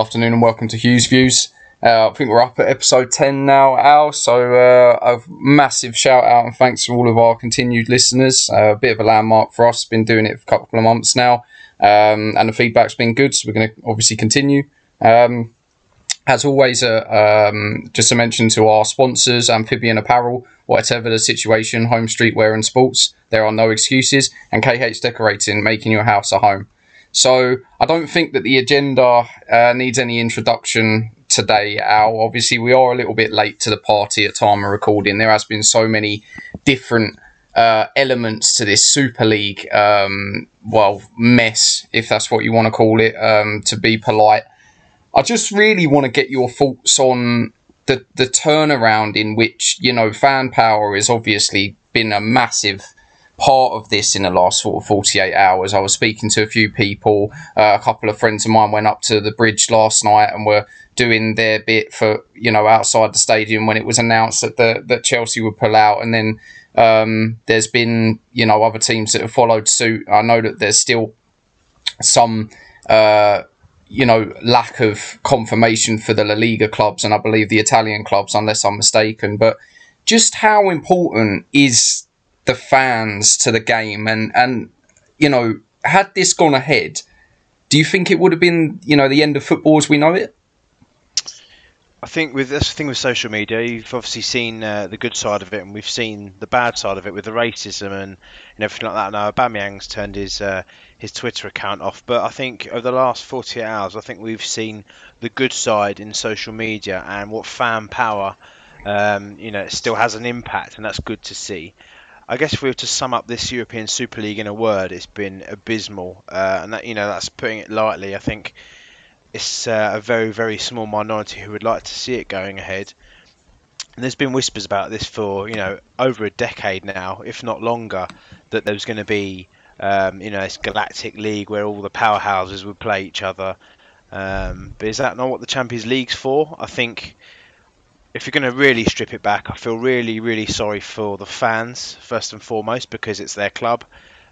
Afternoon and welcome to Hughes Views. Uh, I think we're up at episode 10 now, Al. So, uh, a massive shout out and thanks to all of our continued listeners. Uh, a bit of a landmark for us. Been doing it for a couple of months now, um, and the feedback's been good. So, we're going to obviously continue. Um, as always, uh, um, just to mention to our sponsors, Amphibian Apparel, whatever the situation, Home Streetwear and Sports, there are no excuses, and KH Decorating, making your house a home. So I don't think that the agenda uh, needs any introduction today, Al. Obviously, we are a little bit late to the party at time of recording. There has been so many different uh, elements to this Super League, um, well, mess, if that's what you want to call it, um, to be polite. I just really want to get your thoughts on the the turnaround in which you know fan power has obviously been a massive part of this in the last sort of 48 hours. I was speaking to a few people. Uh, a couple of friends of mine went up to the bridge last night and were doing their bit for you know outside the stadium when it was announced that the that Chelsea would pull out, and then um, there's been you know other teams that have followed suit. I know that there's still some. Uh, you know, lack of confirmation for the La Liga clubs and I believe the Italian clubs, unless I'm mistaken. But just how important is the fans to the game? And and you know, had this gone ahead, do you think it would have been you know the end of football as we know it? I think with this thing with social media, you've obviously seen uh, the good side of it, and we've seen the bad side of it with the racism and, and everything like that. Now, Aubameyang's turned his uh, his Twitter account off, but I think over the last 48 hours, I think we've seen the good side in social media and what fan power, um, you know, still has an impact, and that's good to see. I guess if we were to sum up this European Super League in a word, it's been abysmal, uh, and that you know that's putting it lightly. I think it's uh, a very, very small minority who would like to see it going ahead. And there's been whispers about this for you know over a decade now, if not longer, that there was going to be um, you know this galactic league where all the powerhouses would play each other. Um, but is that not what the Champions League's for? I think if you're going to really strip it back, I feel really, really sorry for the fans first and foremost because it's their club.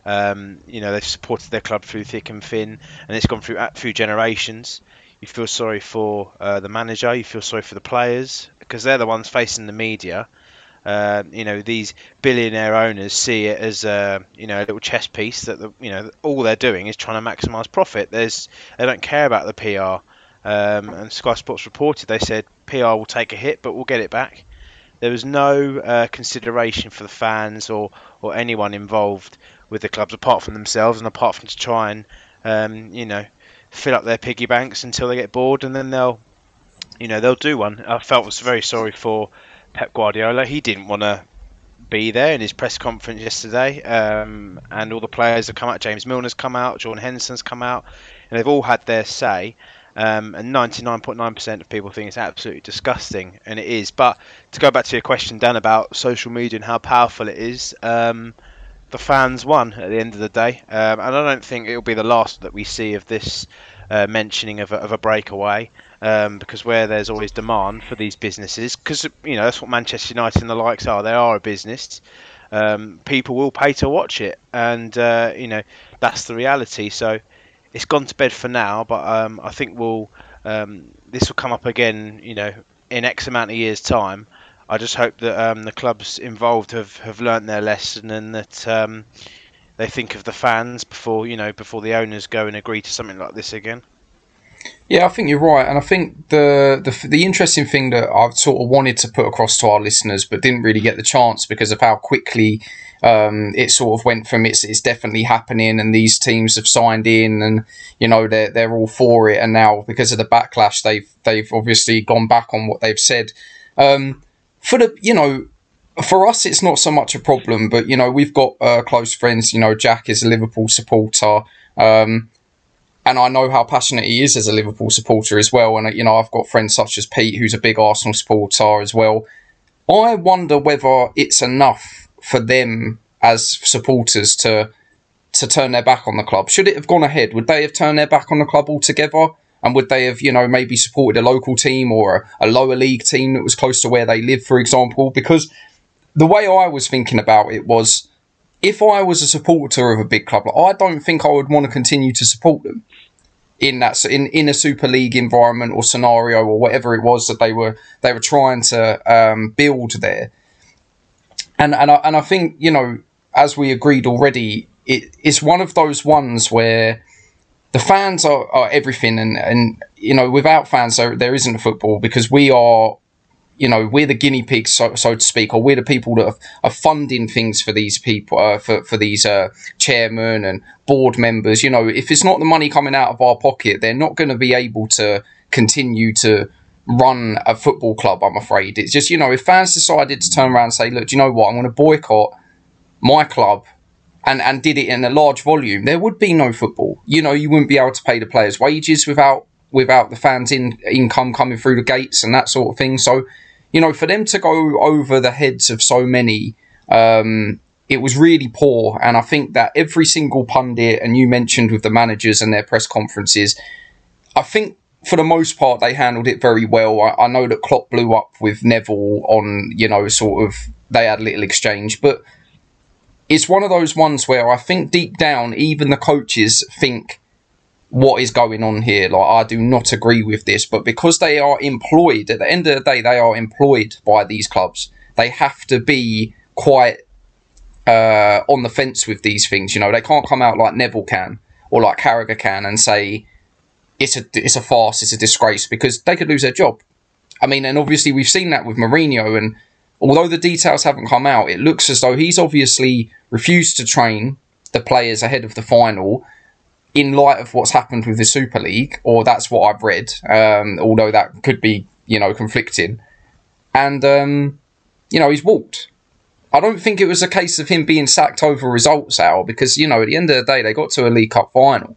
Um, you know, they've supported their club through thick and thin, and it's gone through through generations. You feel sorry for uh, the manager, you feel sorry for the players because they're the ones facing the media. Uh, you know, these billionaire owners see it as a you know a little chess piece that the, you know all they're doing is trying to maximise profit. There's they don't care about the PR. Um, and Sky Sports reported they said PR will take a hit, but we'll get it back. There was no uh, consideration for the fans or, or anyone involved with the clubs apart from themselves and apart from to try and um, you know fill up their piggy banks until they get bored and then they'll you know they'll do one. I felt was very sorry for Pep Guardiola. He didn't want to be there in his press conference yesterday, um, and all the players have come out. James Milner's come out, Jordan Henderson's come out, and they've all had their say. Um, and 99.9% of people think it's absolutely disgusting, and it is. But to go back to your question, Dan, about social media and how powerful it is, um, the fans won at the end of the day, um, and I don't think it'll be the last that we see of this uh, mentioning of a, of a breakaway. Um, because where there's always demand for these businesses, because you know that's what Manchester United and the likes are. They are a business. Um, people will pay to watch it, and uh, you know that's the reality. So it's gone to bed for now, but um, I think we'll um, this will come up again. You know, in X amount of years' time, I just hope that um, the clubs involved have, have learnt their lesson and that um, they think of the fans before you know before the owners go and agree to something like this again. Yeah, I think you're right, and I think the, the the interesting thing that I've sort of wanted to put across to our listeners, but didn't really get the chance because of how quickly um, it sort of went from it's it's definitely happening, and these teams have signed in, and you know they're they're all for it, and now because of the backlash, they've they've obviously gone back on what they've said. Um, for the you know for us it's not so much a problem but you know we've got uh, close friends you know jack is a liverpool supporter. Um, and i know how passionate he is as a liverpool supporter as well. And you know i've got friends such as pete who's a big arsenal supporter as well. I wonder whether it's enough for them as supporters to to turn their back on the club should it have gone ahead would they have turned their back on the club altogether and would they have, you know, maybe supported a local team or a, a lower league team that was close to where they live, for example? Because the way I was thinking about it was if I was a supporter of a big club, I don't think I would want to continue to support them. in that in in a Super League environment or scenario or whatever it was that they were they were trying to um, build there. And and I, and I think you know as we agreed already, it, it's one of those ones where the fans are, are everything, and and you know without fans there, there isn't football because we are you know we're the guinea pigs so, so to speak or we're the people that are, are funding things for these people uh, for, for these uh, chairmen and board members. You know if it's not the money coming out of our pocket they're not going to be able to continue to run a football club i'm afraid. It's just you know if fans decided to turn around and say look do you know what? I'm going to boycott my club and, and did it in a large volume there would be no football. You know you wouldn't be able to pay the players wages without without the fans in income coming through the gates and that sort of thing. So you know, for them to go over the heads of so many, um, it was really poor. And I think that every single pundit, and you mentioned with the managers and their press conferences, I think for the most part they handled it very well. I, I know that Klopp blew up with Neville on, you know, sort of they had a little exchange, but it's one of those ones where I think deep down, even the coaches think what is going on here. Like, I do not agree with this, but because they are employed, at the end of the day, they are employed by these clubs. They have to be quite uh, on the fence with these things. You know, they can't come out like Neville can or like Carragher can and say it's a it's a farce, it's a disgrace because they could lose their job. I mean, and obviously we've seen that with Mourinho, and although the details haven't come out, it looks as though he's obviously refused to train the players ahead of the final in light of what's happened with the Super League, or that's what I've read, um, although that could be, you know, conflicting. And, um, you know, he's walked. I don't think it was a case of him being sacked over results, Al, because, you know, at the end of the day, they got to a League Cup final.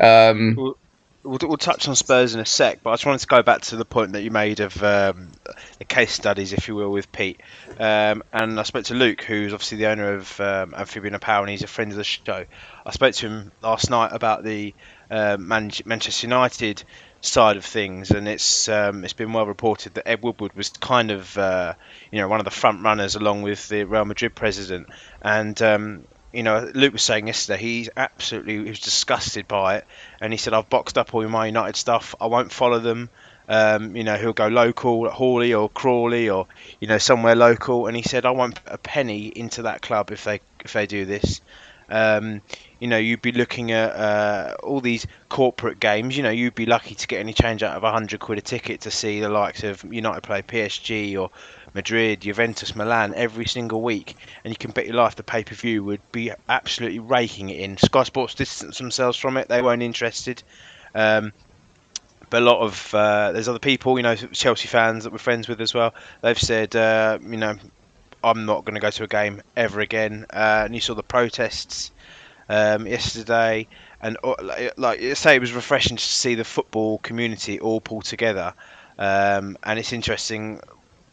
Um, we'll, we'll, we'll, touch on Spurs in a sec, but I just wanted to go back to the point that you made of um, the case studies, if you will, with Pete. Um, and I spoke to Luke, who's obviously the owner of um, Amphibian Apparel, and he's a friend of the show. I spoke to him last night about the uh, Man- Manchester United side of things, and it's um, it's been well reported that Ed Woodward was kind of uh, you know one of the front runners along with the Real Madrid president, and um, you know Luke was saying yesterday he's absolutely he was disgusted by it, and he said I've boxed up all my United stuff, I won't follow them. Um, you know, he'll go local Hawley or Crawley or you know somewhere local, and he said I won't put a penny into that club if they if they do this. Um, you know, you'd be looking at uh, all these corporate games. You know, you'd be lucky to get any change out of a hundred quid a ticket to see the likes of United play PSG or Madrid, Juventus, Milan every single week, and you can bet your life the pay per view would be absolutely raking it in. Sky Sports distanced themselves from it; they weren't interested. Um, but a lot of uh, there's other people, you know, Chelsea fans that we're friends with as well. They've said, uh, you know, I'm not going to go to a game ever again. Uh, and you saw the protests um, yesterday, and uh, like, like say, it was refreshing to see the football community all pull together. Um, and it's interesting.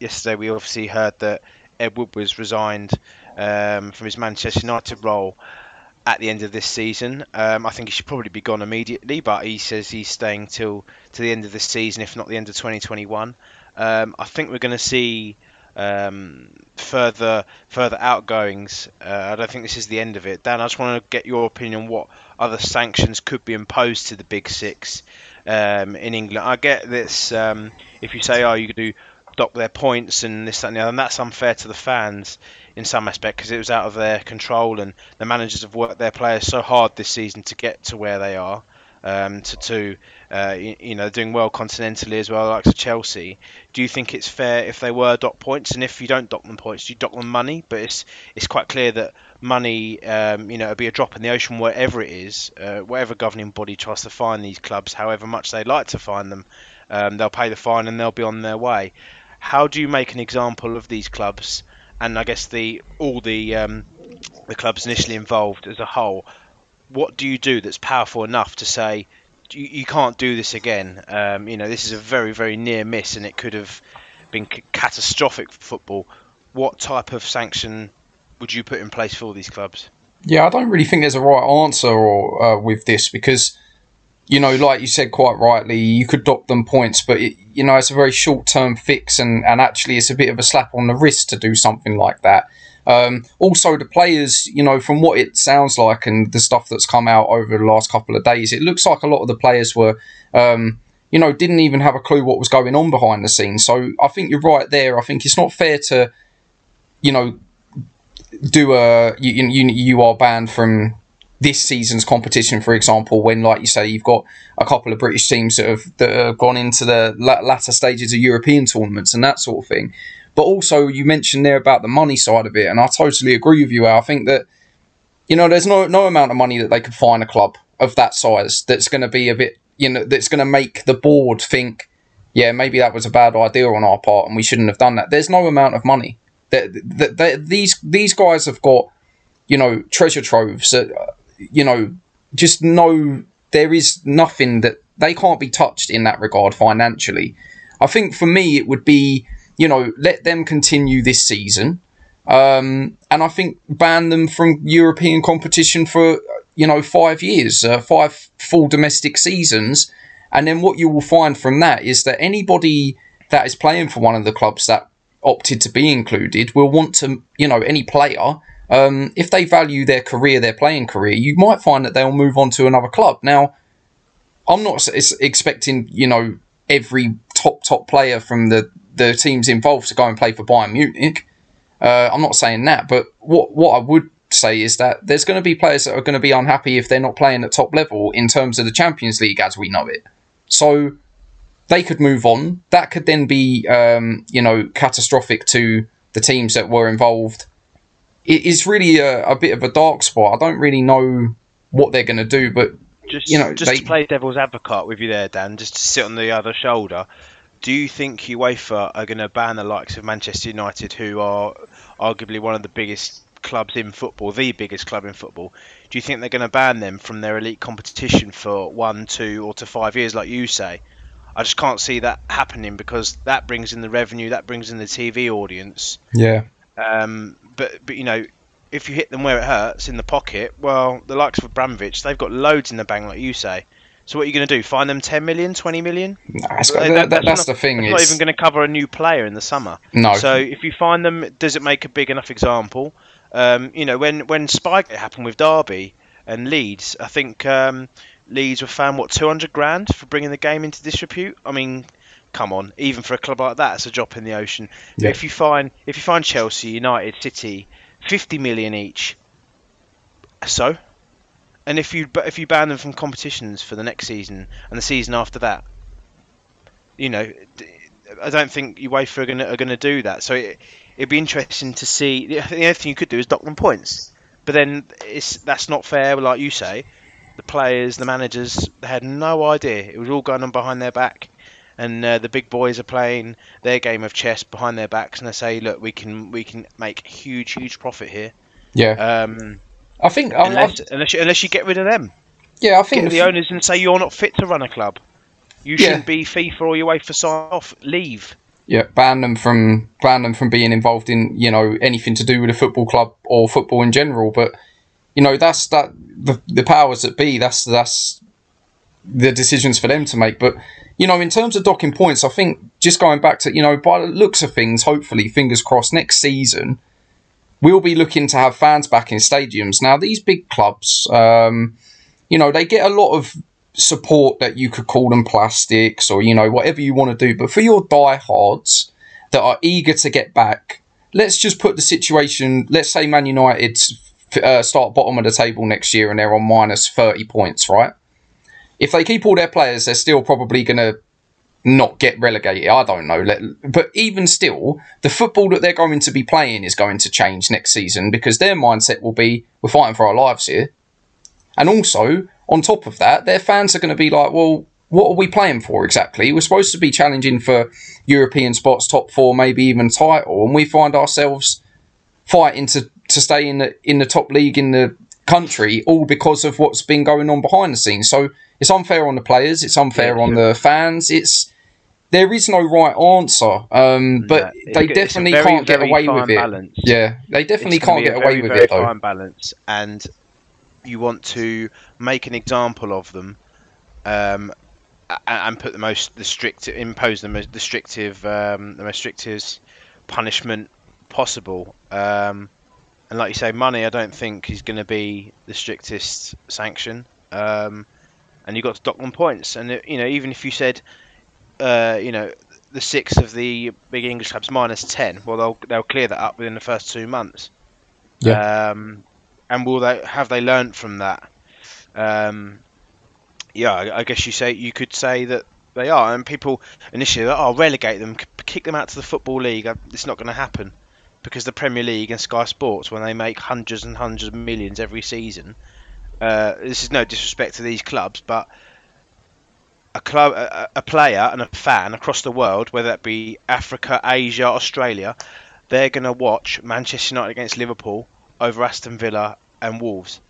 Yesterday, we obviously heard that Ed was resigned um, from his Manchester United role at the end of this season. Um, I think he should probably be gone immediately, but he says he's staying till to the end of this season, if not the end of 2021. Um, I think we're going to see um, further further outgoings. Uh, I don't think this is the end of it. Dan, I just want to get your opinion. What other sanctions could be imposed to the Big Six um, in England? I get this. Um, if you say, "Oh, you could do dock their points and this that, and the other," and that's unfair to the fans in some aspect because it was out of their control, and the managers have worked their players so hard this season to get to where they are um, to, to uh, you, you, know doing well continentally as well, like to Chelsea. Do you think it's fair if they were dock points, and if you don't dock them points, do you dock them money? But it's it's quite clear that money, um, you know, it'll be a drop in the ocean wherever it is, uh, whatever governing body tries to fine these clubs, however much they like to fine them, um, they'll pay the fine and they'll be on their way. How do you make an example of these clubs? And I guess the all the um, the clubs initially involved as a whole what do you do that's powerful enough to say you, you can't do this again? Um, you know, this is a very, very near miss, and it could have been c- catastrophic for football. What type of sanction would you put in place for these clubs? Yeah, I don't really think there's a right answer or, uh, with this because, you know, like you said quite rightly, you could dock them points, but it, you know it's a very short term fix, and and actually it's a bit of a slap on the wrist to do something like that Um, also, the players, you know, from what it sounds like and the stuff that's come out over the last couple of days, it looks like a lot of the players were, um, you know, didn't even have a clue what was going on behind the scenes. So I think you're right there. I think it's not fair to, you know, do a you you, you are banned from this season's competition, for example, when, like you say, you've got a couple of British teams that have that have gone into the latter stages of European tournaments and that sort of thing. But also, you mentioned there about the money side of it, and I totally agree with you. I think that you know, there's no no amount of money that they could find a club of that size that's going to be a bit, you know, that's going to make the board think, yeah, maybe that was a bad idea on our part, and we shouldn't have done that. There's no amount of money that, that, that these these guys have got, you know, treasure troves. That, you know, just know there is nothing that they can't be touched in that regard financially. I think for me, it would be, you know, let them continue this season. Um, and I think ban them from European competition for, you know, five years, uh, five full domestic seasons. And then what you will find from that is that anybody that is playing for one of the clubs that opted to be included will want to, you know, any player um, if they value their career, their playing career, you might find that they'll move on to another club. Now, I'm not expecting you know every top top player from the the teams involved to go and play for Bayern Munich. Uh, I'm not saying that, but what what I would say is that there's going to be players that are going to be unhappy if they're not playing at top level in terms of the Champions League as we know it. So they could move on. That could then be um, you know catastrophic to the teams that were involved it is really a, a bit of a dark spot. I don't really know what they're going to do, but just you know, just they, to play devil's advocate with you there, Dan, just to sit on the other shoulder. Do you think UEFA are going to ban the likes of Manchester United, who are arguably one of the biggest clubs in football, the biggest club in football? Do you think they're going to ban them from their elite competition for one, two, or to five years, like you say? I just can't see that happening because that brings in the revenue, that brings in the TV audience. Yeah. Um, but but you know, if you hit them where it hurts in the pocket, well, the likes of Abramovich, they've got loads in the bank, like you say. So what are you going to do? Find them 10 million, 20 million? Nah, that, that, that's, that's not, the thing. It's not even going to cover a new player in the summer. No. So if you find them, does it make a big enough example? Um, you know, when when Spygate happened with Derby and Leeds, I think um, Leeds were found what 200 grand for bringing the game into disrepute. I mean, come on, even for a club like that, it's a drop in the ocean. Yeah. If you find if you find Chelsea, United, City, fifty million each, so, and if you if you ban them from competitions for the next season and the season after that, you know, I don't think UEFA are gonna are gonna do that. So it, it'd be interesting to see. The only thing you could do is dock them points, but then it's that's not fair, like you say. The players, the managers, they had no idea. It was all going on behind their back and uh, the big boys are playing their game of chess behind their backs, and they say, "Look, we can we can make huge huge profit here." Yeah. Um, I think unless, unless, you, unless you get rid of them. Yeah, I think get the, the owners and say you're not fit to run a club. You yeah. shouldn't be FIFA or UEFA sign off. Leave. Yeah, ban them from ban them from being involved in you know anything to do with a football club or football in general. But you know that's that the the powers that be. That's that's the decisions for them to make. But you know, in terms of docking points, I think just going back to, you know, by the looks of things, hopefully, fingers crossed, next season, we'll be looking to have fans back in stadiums. Now, these big clubs, um, you know, they get a lot of support that you could call them plastics or, you know, whatever you want to do. But for your diehards that are eager to get back, let's just put the situation, let's say Man United uh, start bottom of the table next year and they're on minus 30 points, right? If they keep all their players, they're still probably going to not get relegated. I don't know. But even still, the football that they're going to be playing is going to change next season because their mindset will be we're fighting for our lives here. And also, on top of that, their fans are going to be like, well, what are we playing for exactly? We're supposed to be challenging for European spots, top four, maybe even title, and we find ourselves fighting to, to stay in the in the top league in the country, all because of what's been going on behind the scenes. So it's unfair on the players. It's unfair yeah, on the fans. It's there is no right answer, um, but yeah, they definitely very, can't get away with it. Yeah, they definitely it's can't get away very, with very it though. Fine balance, and you want to make an example of them, um, and put the most the strict impose the most restrictive um, the most restrictive punishment possible. Um, and like you say, money. I don't think is going to be the strictest sanction. Um, and you got to dock them points. And you know, even if you said, uh, you know, the six of the big English clubs minus ten, well, they'll they'll clear that up within the first two months. Yeah. Um, and will they have they learnt from that? Um, yeah, I, I guess you say you could say that they are, and people initially, oh, relegate them, kick them out to the football league. Uh, it's not going to happen because the Premier League and Sky Sports, when they make hundreds and hundreds of millions every season, uh, this is no disrespect to these clubs, but a club, a, a, player, and a fan across the world, whether that be Africa, Asia, Australia, they're going to watch Manchester United against Liverpool over Aston Villa and Wolves.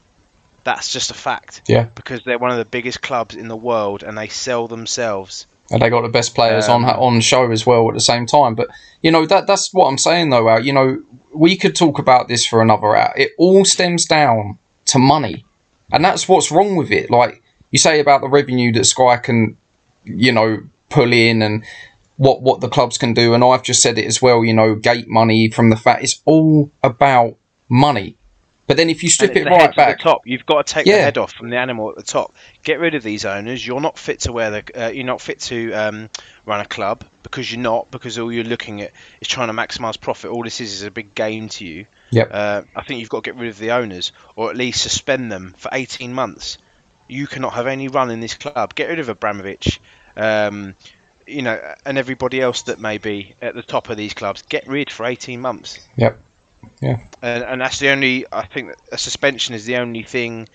That's just a fact. Yeah. Because they're one of the biggest clubs in the world, and they sell themselves. And they got the best players um, on on show as well at the same time. But you know that that's what I'm saying though. Al. You know we could talk about this for another hour. It all stems down to money, and that's what's wrong with it. Like you say about the revenue that Sky can, you know, pull in and what what the clubs can do. And I've just said it as well. You know, gate money from the fact it's all about money. But then if you strip it right back, to top, you've got to take yeah. the head off from the animal at the top. Get rid of these owners. You're not fit to wear the. Uh, you're not fit to um, run a club because you're not. Because all you're looking at is trying to maximise profit. All this is is a big game to you. Yep. Uh, I think you've got to get rid of the owners, or at least suspend them for 18 months. You cannot have any run in this club. Get rid of Abramovich. Um, you know, and everybody else that may be at the top of these clubs, get rid for 18 months. Yep. Yeah. And, and that's the only, I think a suspension is the only thing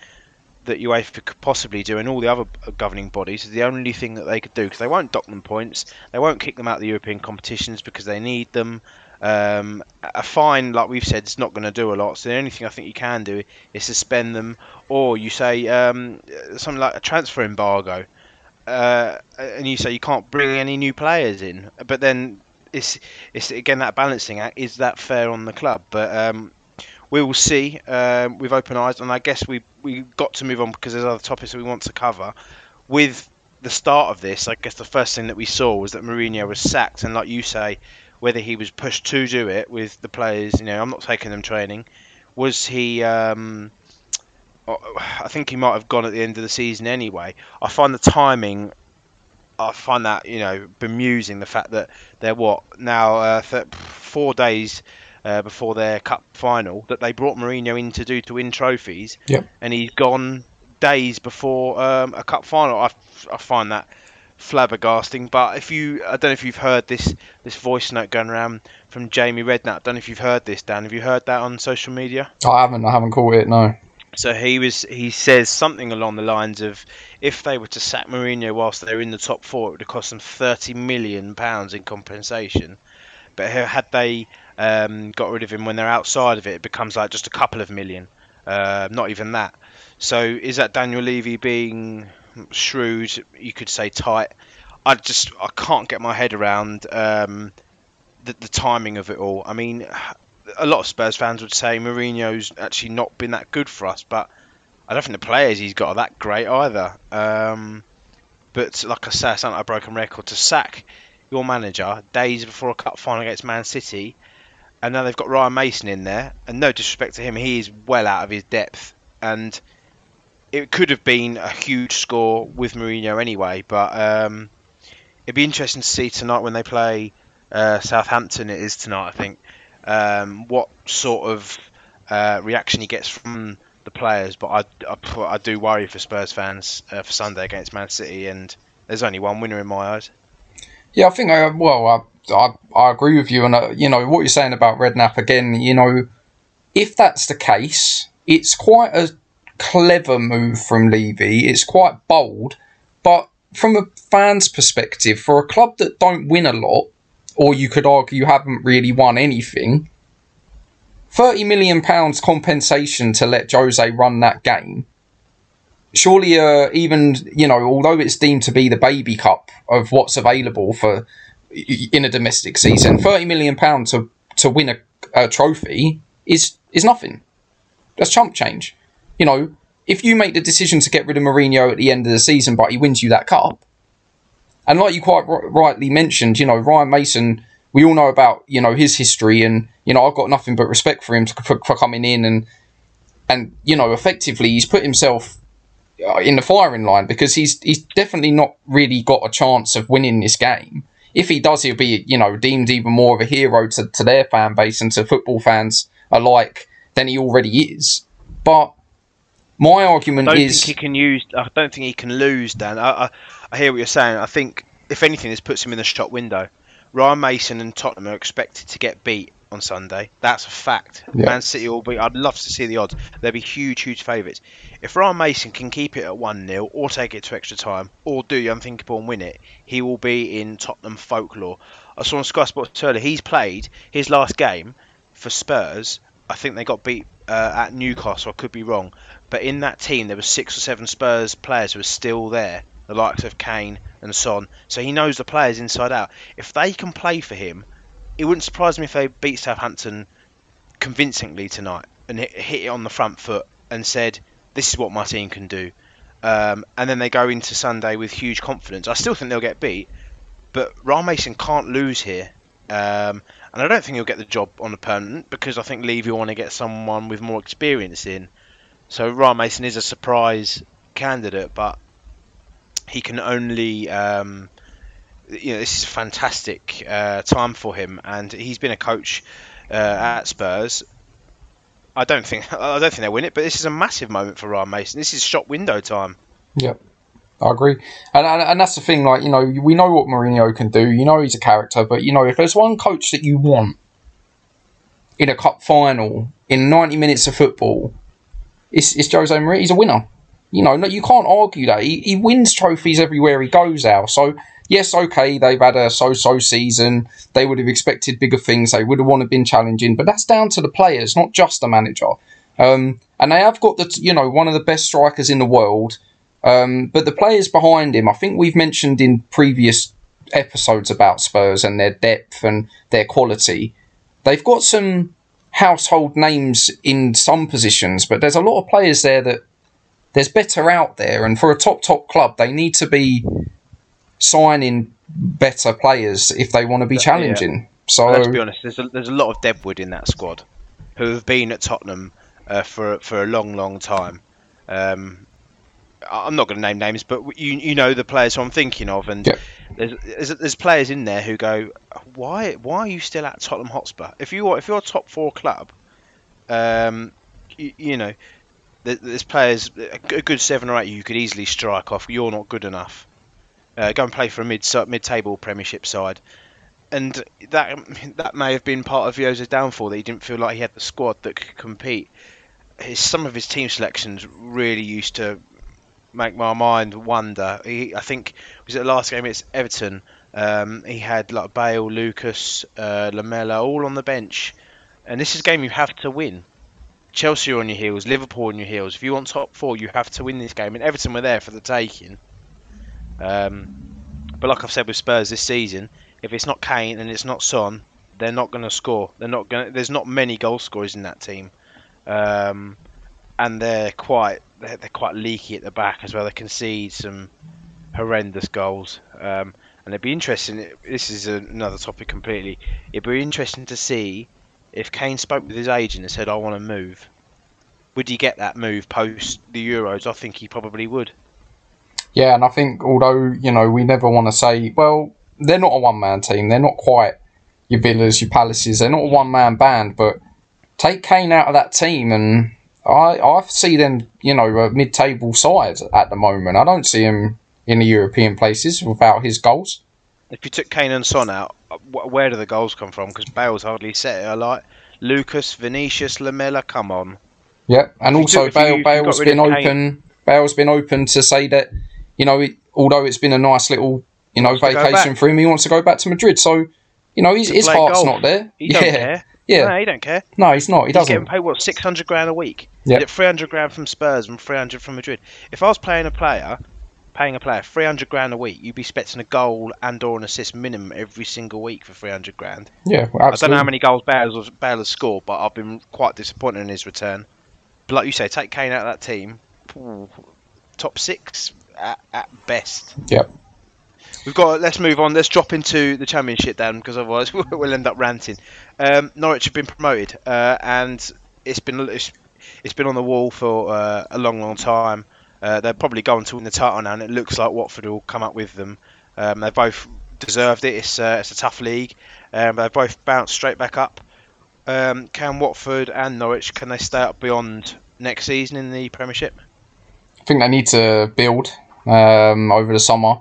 that UEFA could possibly do, and all the other governing bodies is the only thing that they could do because they won't dock them points, they won't kick them out of the European competitions because they need them. Um, a fine, like we've said, is not going to do a lot. So the only thing I think you can do is suspend them, or you say um, something like a transfer embargo, uh, and you say you can't bring any new players in. But then it's it's again that balancing act. Is that fair on the club? But um, we will see um, with open eyes, and I guess we we got to move on because there's other topics that we want to cover. With the start of this, I guess the first thing that we saw was that Mourinho was sacked, and like you say, whether he was pushed to do it with the players, you know, I'm not taking them training. Was he? Um, I think he might have gone at the end of the season anyway. I find the timing I find that you know bemusing the fact that they're what now uh, th- four days uh, before their cup final that they brought Mourinho in to do to win trophies, yep. and he's gone days before um, a cup final. I, I find that flabbergasting. But if you, I don't know if you've heard this this voice note going around from Jamie Redknapp. I don't know if you've heard this, Dan. Have you heard that on social media? I haven't. I haven't caught it. No. So he was he says something along the lines of if they were to sack Mourinho whilst they're in the top four, it would have cost them thirty million pounds in compensation. But had they um, got rid of him when they're outside of it, it becomes like just a couple of million, uh, not even that. So is that Daniel Levy being shrewd? You could say tight. I just I can't get my head around um, the, the timing of it all. I mean, a lot of Spurs fans would say Mourinho's actually not been that good for us, but I don't think the players he's got are that great either. Um, but like I say, it's not a broken record to sack your manager days before a cup final against Man City, and now they've got Ryan Mason in there. And no disrespect to him, he is well out of his depth, and it could have been a huge score with Mourinho anyway. But um, it'd be interesting to see tonight when they play uh, Southampton. It is tonight, I think um, what sort of uh, reaction he gets from the players. But I, I, I do worry for Spurs fans uh, for Sunday against Man City, and there's only one winner in my eyes. Yeah, I think I well I I, I agree with you, and uh, you know what you're saying about Redknapp again. You know, if that's the case, it's quite a clever move from Levy. It's quite bold, but from a fan's perspective, for a club that don't win a lot, or you could argue you haven't really won anything. Thirty million pounds compensation to let Jose run that game. Surely, uh, even you know, although it's deemed to be the baby cup of what's available for in a domestic season, thirty million pounds to to win a, a trophy is is nothing. That's chump change. You know, if you make the decision to get rid of Mourinho at the end of the season, but he wins you that cup, and like you quite rightly mentioned, you know, Ryan Mason we all know about you know his history, and you know I've got nothing but respect for him to, for, for coming in and and you know effectively he's put himself uh, in the firing line because he's he's definitely not really got a chance of winning this game. If he does, he'll be you know deemed even more of a hero to, to their fan base and to football fans alike than he already is. But my argument I don't is think he can use. I don't think he can lose, Dan. I, I, I hear what you're saying. I think if anything, this puts him in the shop window. Ryan Mason and Tottenham are expected to get beat on Sunday. That's a fact. Yeah. Man City will be. I'd love to see the odds. They'll be huge, huge favourites. If Ryan Mason can keep it at one 0 or take it to extra time, or do the unthinkable and win it, he will be in Tottenham folklore. I saw on Sky Sports earlier. He's played his last game for Spurs. I think they got beat uh, at Newcastle. I could be wrong, but in that team there were six or seven Spurs players who were still there, the likes of Kane and Son. So he knows the players inside out. If they can play for him, it wouldn't surprise me if they beat Southampton convincingly tonight and hit, it on the front foot and said, "This is what my team can do." Um, and then they go into Sunday with huge confidence. I still think they'll get beat, but Ryan Mason can't lose here. Um, and I don't think he'll get the job on the permanent because I think Levy will want to get someone with more experience in. So Ryan Mason is a surprise candidate, but he can only. Um, you know, this is a fantastic uh, time for him, and he's been a coach uh, at Spurs. I don't think I don't think they'll win it, but this is a massive moment for Ryan Mason. This is shop window time. Yep. I agree, and, and and that's the thing. Like you know, we know what Mourinho can do. You know, he's a character, but you know, if there's one coach that you want in a cup final in 90 minutes of football, it's it's Jose Mourinho. He's a winner. You know, you can't argue that. He, he wins trophies everywhere he goes. Al. So yes, okay, they've had a so-so season. They would have expected bigger things. They would have wanted to been challenging, but that's down to the players, not just the manager. Um, and they have got the you know one of the best strikers in the world. Um, but the players behind him, I think we've mentioned in previous episodes about Spurs and their depth and their quality. They've got some household names in some positions, but there's a lot of players there that there's better out there. And for a top, top club, they need to be signing better players if they want to be Yeah. challenging. So, Let's be honest. There's a, there's a lot of deadwood in that squad who have been at Tottenham uh, for for a long, long time. Um, I'm not going to name names, but you you know the players who I'm thinking of, and Yeah. there's, there's there's players in there who go, why why are you still at Tottenham Hotspur? If you are if you're a top four club, um, you, you know, there's players a good seven or eight you could easily strike off. You're not good enough. Uh, go and play for a mid mid table Premiership side and that that may have been part of Vioza's downfall that he didn't feel like he had the squad that could compete. His, some of his team selections really used to make my mind wonder. He, I think was it the last game? It's Everton. Um, he had like Bale, Lucas, uh, Lamela all on the bench, and this is a game you have to win. Chelsea are on your heels, Liverpool on your heels. If you want top four, you have to win this game, and Everton were there for the taking. Um, but like I've said with Spurs this season, if it's not Kane and it's not Son, they're not going to score. They're not going. There's not many goal scorers in that team, um, and they're quite they're, they're quite leaky at the back as well. They concede some horrendous goals, um, and it'd be interesting. This is another topic completely. It'd be interesting to see if Kane spoke with his agent and said, "I want to move." Would he get that move post the Euros? I think he probably would. Yeah, and I think although you know we never want to say, well, they're not a one man team. They're not quite your Villas, your Palaces. They're not a one man band. But take Kane out of that team, and I I see them, you know, a mid table side at the moment. I don't see him in the European places without his goals. If you took Kane and Son out, where do the goals come from? Because Bale's hardly set it. I like Lucas, Vinicius, Lamela. Come on. Yeah, and If also took- Bale, Bale's been open. Bale's been open to say that you know, it, although it's been a nice little you know wants to go vacation for him, he wants to go back to Madrid. So you know, his, his heart's golf. not there. He yeah, don't care. yeah. No, he don't care. No, he's not. He He's doesn't. He's getting paid what six hundred grand a week. Yeah. Three hundred grand from Spurs and three hundred from Madrid. If I was playing a player, paying a player three hundred grand a week, you'd be expecting a goal and or an assist minimum every single week for three hundred grand. Yeah, well, I don't know how many goals Bale has, Bale has scored, but I've been quite disappointed in his return. But like you say, take Kane out of that team, top six at, at best. Yep. We've got. Let's move on. Let's drop into the championship then, because otherwise we'll end up ranting. Um, Norwich have been promoted, uh, and it's been it's, it's been on the wall for uh, a long, long time. Uh, they're probably going to win the title now, and it looks like Watford will come up with them. Um, they both deserved it. It's uh, it's a tough league, um, they've both bounced straight back up. Um, can Watford and Norwich can they stay up beyond next season in the Premiership? I think they need to build um, over the summer,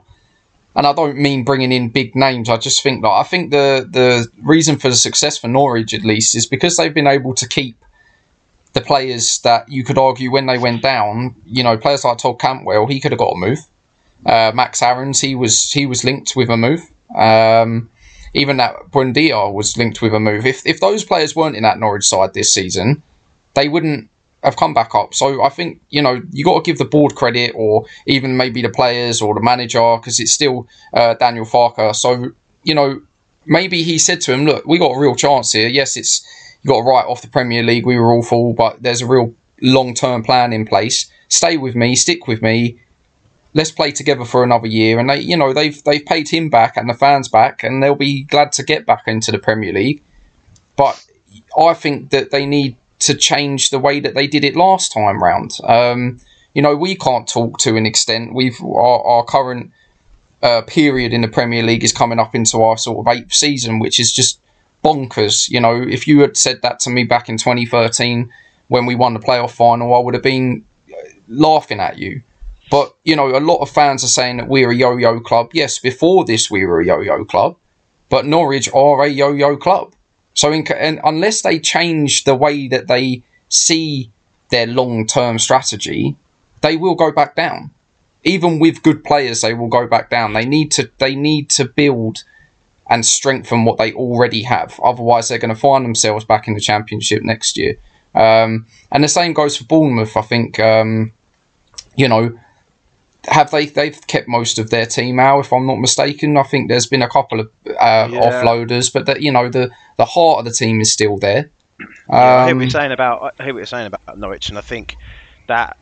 and I don't mean bringing in big names. I just think that I think the the reason for the success for Norwich at least is because they've been able to keep the players that you could argue when they went down. You know, players like Todd Cantwell, he could have got a move. Uh, Max Aarons, he was he was linked with a move. Um, even that Buendia was linked with a move. If if those players weren't in that Norwich side this season, they wouldn't have come back up. So I think you know you got to give the board credit, or even maybe the players or the manager, because it's still uh, Daniel Farke. So you know maybe he said to him, "Look, we got a real chance here. Yes, it's you got to write off the Premier League. We were awful, but there's a real long term plan in place. Stay with me, stick with me, let's play together for another year. And they, you know, they've they've paid him back and the fans back, and they'll be glad to get back into the Premier League. But I think that they need to change the way that they did it last time round. Um, you know, we can't talk to an extent. We've our, our current uh, period in the Premier League is coming up into our sort of eighth season, which is just bonkers. You know, if you had said that to me back in 2013 when we won the playoff final, I would have been uh, laughing at you. But, you know, a lot of fans are saying that we're a yo yo club. Yes, before this, we were a yo yo club, but Norwich are a yo yo club. So, in, unless they change the way that they see their long term strategy, they will go back down. Even with good players, they will go back down. They need to they need to build and strengthen what they already have. Otherwise, they're going to find themselves back in the championship next year. Um, and the same goes for Bournemouth. I think um, you know have they they've kept most of their team out if I'm not mistaken. I think there's been a couple of uh, yeah. offloaders, but that you know the the heart of the team is still there. Um, yeah, I hear what you're saying about I hear what you're saying about Norwich, and I think that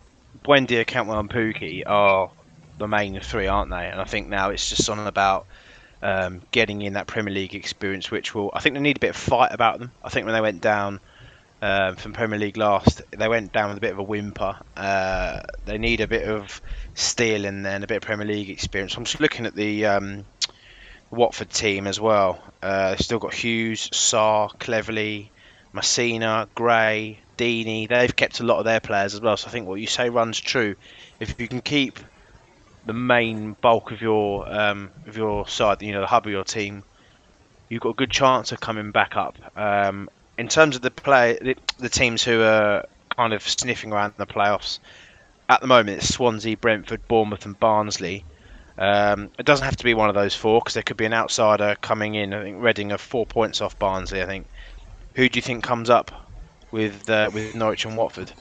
Buendia, Cantwell, and Pukki are the main three, aren't they? And I think now it's just on about um, getting in that Premier League experience, which will I think they need a bit of fight about them. I think when they went down um, from Premier League last, they went down with a bit of a whimper. Uh, they need a bit of steel in there and a bit of Premier League experience. I'm just looking at the um, Watford team as well. Uh, they've still got Hughes, Sarr, Cleverley, Masina, Gray, Deeney. They've kept a lot of their players as well. So I think what you say runs true. If you can keep the main bulk of your um, of your side, you know, the hub of your team, you've got a good chance of coming back up. Um, in terms of the play, the, the, teams who are kind of sniffing around the playoffs at the moment, it's Swansea, Brentford, Bournemouth, and Barnsley. Um, it doesn't have to be one of those four because there could be an outsider coming in. I think Reading are four points off Barnsley. I think. Who do you think comes up with uh, with Norwich and Watford?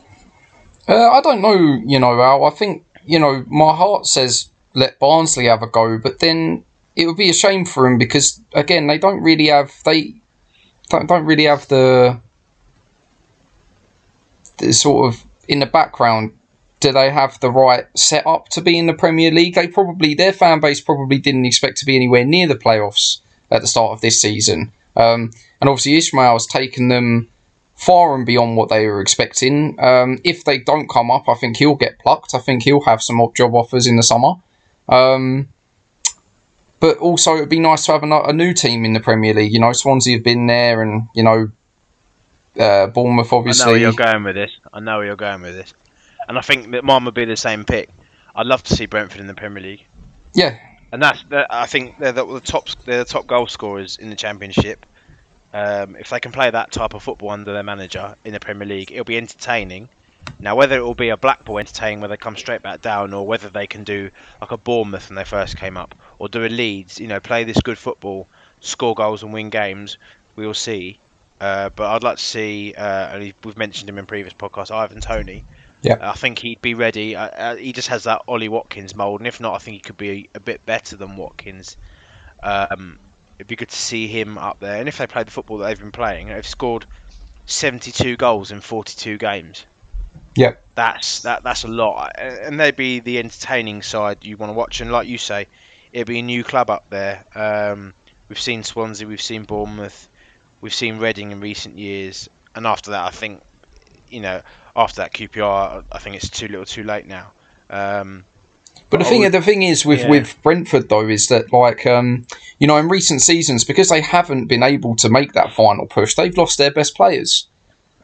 Uh, I don't know. You know, Al. I think you know my heart says let Barnsley have a go, but then it would be a shame for them because again they don't really have they don't, don't really have the the sort of in the background. Do they have the right setup to be in the Premier League? They probably their fan base probably didn't expect to be anywhere near the playoffs at the start of this season. Um, and obviously Ismaël's taken them far and beyond what they were expecting. Um, if they don't come up, I think he'll get plucked. I think he'll have some job offers in the summer. Um, but also, it'd be nice to have a, a, new team in the Premier League. You know, Swansea have been there, and you know, uh, Bournemouth obviously. I know where you're going with this. I know where you're going with this, and I think that mine would be the same pick. I'd love to see Brentford in the Premier League. Yeah, and that's I think they're the, the top they're the top goal scorers in the Championship. Um, if they can play that type of football under their manager in the Premier League, it'll be entertaining. Now, whether it will be a Blackpool entertaining where they come straight back down, or whether they can do like a Bournemouth when they first came up, or do a Leeds, you know, play this good football, score goals and win games, we will see. Uh, but I'd like to see, uh, and we've mentioned him in previous podcasts, Ivan Toney. Yeah. I think he'd be ready. Uh, he just has that Ollie Watkins mould, and if not, I think he could be a, a bit better than Watkins. Um, it'd be good to see him up there. And if they play the football that they've been playing, they've scored 72 goals in 42 games. Yeah, that's that that's a lot, and they'd be the entertaining side you want to watch. And like you say, it'd be a new club up there. Um, we've seen Swansea, we've seen Bournemouth, we've seen Reading in recent years, and after that, I think, you know, after that QPR, I think it's too little, too late now. Um, but the I thing, would- the thing is with, yeah. with Brentford though is that like um, you know in recent seasons because they haven't been able to make that final push, they've lost their best players.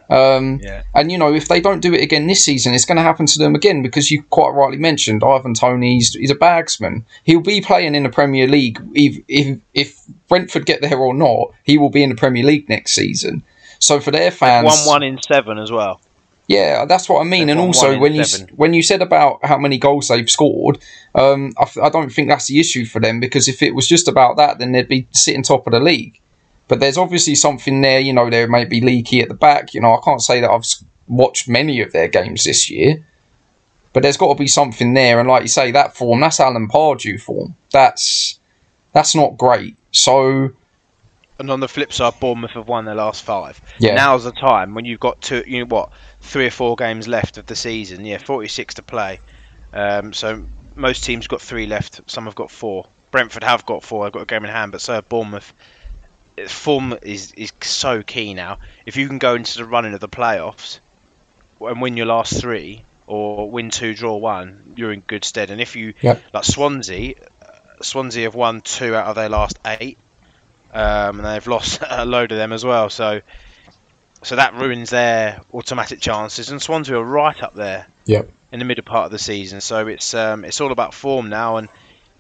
Um, yeah, and you know if they don't do it again this season, it's going to happen to them again because you quite rightly mentioned Ivan Toney. He's, he's a bagsman. He'll be playing in the Premier League if, if if Brentford get there or not. He will be in the Premier League next season. So for their fans, one one in seven as well. Yeah, that's what I mean. They've And also, when you seven. when you said about how many goals they've scored, um, I, f- I don't think that's the issue for them because if it was just about that, then they'd be sitting top of the league. But there's obviously something there. You know, they may be leaky at the back. You know, I can't say that I've watched many of their games this year, but there's got to be something there. And like you say, that form, that's Alan Pardew form. That's that's not great. So And on the flip side, Bournemouth have won their last five. yeah, Now's the time when you've got two, you know what, three or four games left of the season. Yeah, 46 to play. Um, so most teams got three left. Some have got four. Brentford have got four. They've got a game in hand, but so have Bournemouth. Form is is so key now. If you can go into the running of the playoffs and win your last three, or win two, draw one, you're in good stead. And if you Yep. like Swansea, uh, Swansea have won two out of their last eight, um, and they've lost a load of them as well. So so that ruins their automatic chances. And Swansea are right up there Yep. in the middle part of the season. So it's um, it's all about form now. And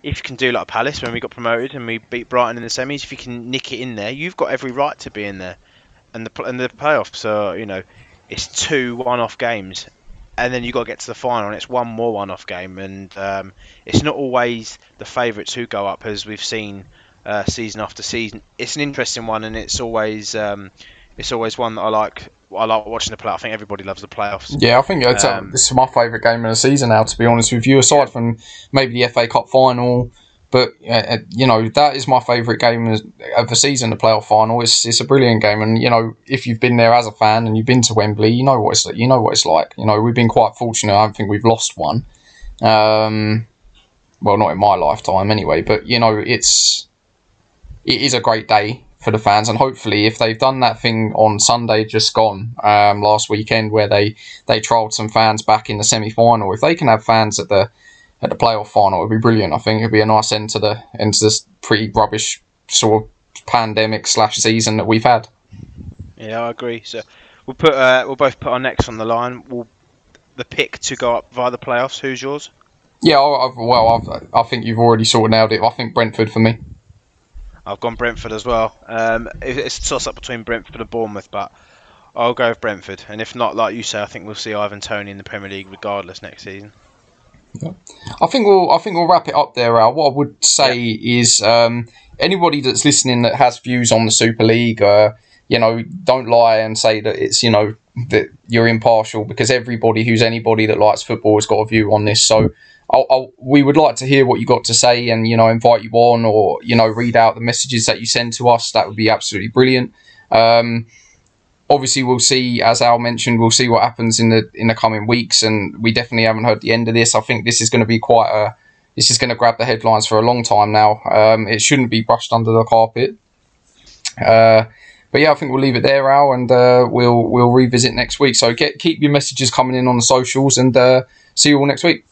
if you can do like Palace when we got promoted and we beat Brighton in the semis, if you can nick it in there, you've got every right to be in there. And the and the playoffs are you know it's two one-off games. And then you got to get to the final, and it's one more one-off game, and um, it's not always the favourites who go up, as we've seen uh, season after season. It's an interesting one, and it's always um, it's always one that I like. I like watching the play. I think everybody loves the playoffs. Yeah, I think it's, Um, this is my favourite game of the season now. To be honest with you, aside from maybe the FA Cup final, but uh, uh, you know that is my favourite game of of the season. The playoff final. It's it's a brilliant game, and you know if you've been there as a fan and you've been to Wembley, you know what it's you know what it's like. You know we've been quite fortunate. I don't think we've lost one. Um, well, not in my lifetime anyway. But you know it's it is a great day for the fans, and hopefully, if they've done that thing on Sunday just gone um, last weekend, where they they trialled some fans back in the semi final, if they can have fans at the at the playoff final, it'd be brilliant. I think it'd be a nice end to the end to this pretty rubbish sort of pandemic slash season that we've had. Yeah, I agree. So we'll put uh, we'll both put our necks on the line. We'll the pick to go up via the playoffs. Who's yours? Yeah, I- I've, well, I've, I think you've already sort of nailed it. I think Brentford for me. I've gone Brentford as well. Um, it- it's a toss up between Brentford and Bournemouth, but I'll go with Brentford. And if not, like you say, I think we'll see Ivan Toney in the Premier League regardless next season. I think we'll I think we'll wrap it up there. Al. What I would say is um, anybody that's listening that has views on the Super League, uh, you know, don't lie and say that it's you know that you're impartial because everybody who's anybody that likes football has got a view on this. So. I'll, I'll, we would like to hear what you got to say and you know invite you on or you know read out the messages that you send to us. That would be absolutely brilliant. Um, obviously we'll see as al mentioned we'll see what happens in the in the coming weeks and we definitely haven't heard the end of this. I think this is going to be quite a this is going to grab the headlines for a long time now. Um, it shouldn't be brushed under the carpet. Uh, but yeah i think we'll leave it there al and uh, we'll we'll revisit next week. So get keep your messages coming in on the socials and uh, see you all next week